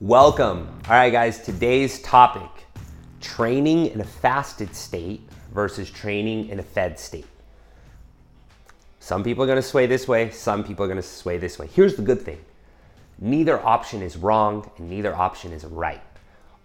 Welcome. All right, guys, today's topic training in a fasted state versus training in a fed state. Some people are gonna sway this way, some people are gonna sway this way. Here's the good thing neither option is wrong and neither option is right.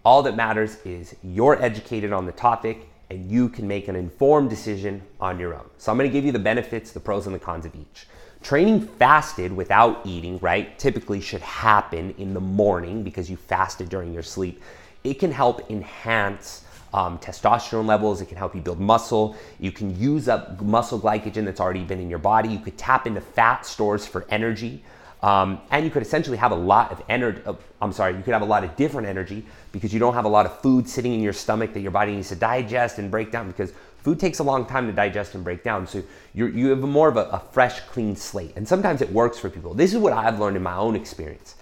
All that matters is you're educated on the topic and you can make an informed decision on your own. So I'm gonna give you the benefits, the pros, and the cons of each. Training fasted without eating, right, typically should happen in the morning because you fasted during your sleep. It can help enhance um, testosterone levels. It can help you build muscle. You can use up muscle glycogen that's already been in your body. You could tap into fat stores for energy. Um, and you could essentially have a lot of energy. Uh, I'm sorry, you could have a lot of different energy because you don't have a lot of food sitting in your stomach that your body needs to digest and break down because food takes a long time to digest and break down. So you have more of a, a fresh, clean slate. And sometimes it works for people. This is what I've learned in my own experience.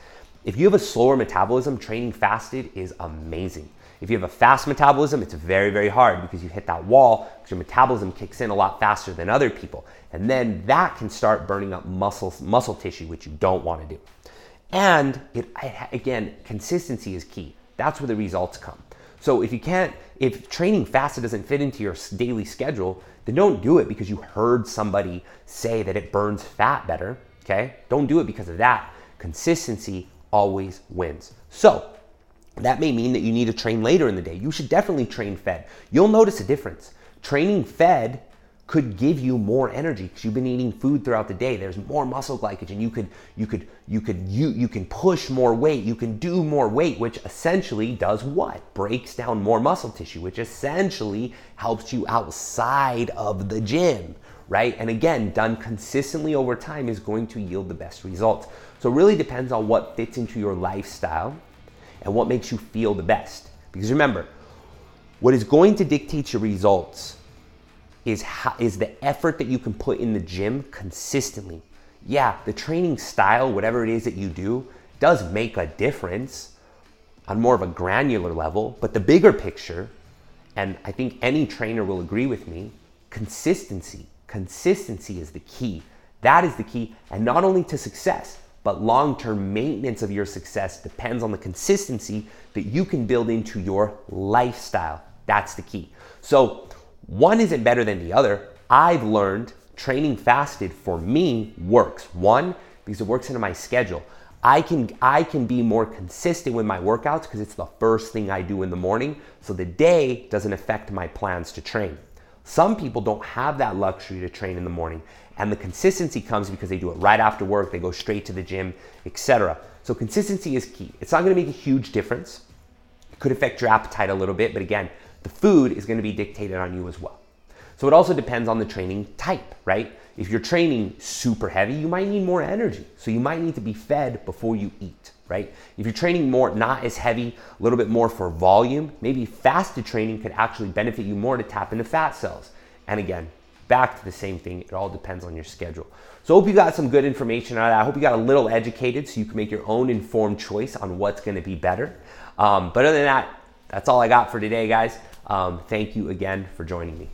If you have a slower metabolism, training fasted is amazing. If you have a fast metabolism, it's very, very hard because you hit that wall because your metabolism kicks in a lot faster than other people. And then that can start burning up muscle, muscle tissue, which you don't want to do. And it, again, consistency is key. That's where the results come. So if you can't, if training fasted doesn't fit into your daily schedule, then don't do it because you heard somebody say that it burns fat better. Okay? Don't do it because of that. Consistency always wins. So that may mean that you need to train later in the day. You should definitely train fed. You'll notice a difference. Training fed could give you more energy because you've been eating food throughout the day. There's more muscle glycogen. You could you could you could you you can push more weight. You can do more weight, which essentially does what? Breaks down more muscle tissue, which essentially helps you outside of the gym, right? And again, done consistently over time is going to yield the best results. So it really depends on what fits into your lifestyle and what makes you feel the best. Because remember, what is going to dictate your results is, how, is the effort that you can put in the gym consistently. Yeah, the training style, whatever it is that you do, does make a difference on more of a granular level, but the bigger picture, and I think any trainer will agree with me, consistency. Consistency is the key. That is the key, and not only to success, but long term maintenance of your success depends on the consistency that you can build into your lifestyle. That's the key. So, one isn't better than the other. I've learned training fasted for me works. One, because it works into my schedule. I can I can be more consistent with my workouts because it's the first thing I do in the morning, so the day doesn't affect my plans to train. Some people don't have that luxury to train in the morning, and the consistency comes because they do it right after work, they go straight to the gym, etc. So consistency is key. It's not going to make a huge difference. It could affect your appetite a little bit, but again, the food is going to be dictated on you as well. So it also depends on the training type, right? If you're training super heavy, you might need more energy. So you might need to be fed before you eat, right? If you're training more, not as heavy, a little bit more for volume, maybe fasted training could actually benefit you more to tap into fat cells. And again, back to the same thing. It all depends on your schedule. So I hope you got some good information out of that. I hope you got a little educated so you can make your own informed choice on what's going to be better. Um, but other than that, that's all I got for today, guys. Um, thank you again for joining me.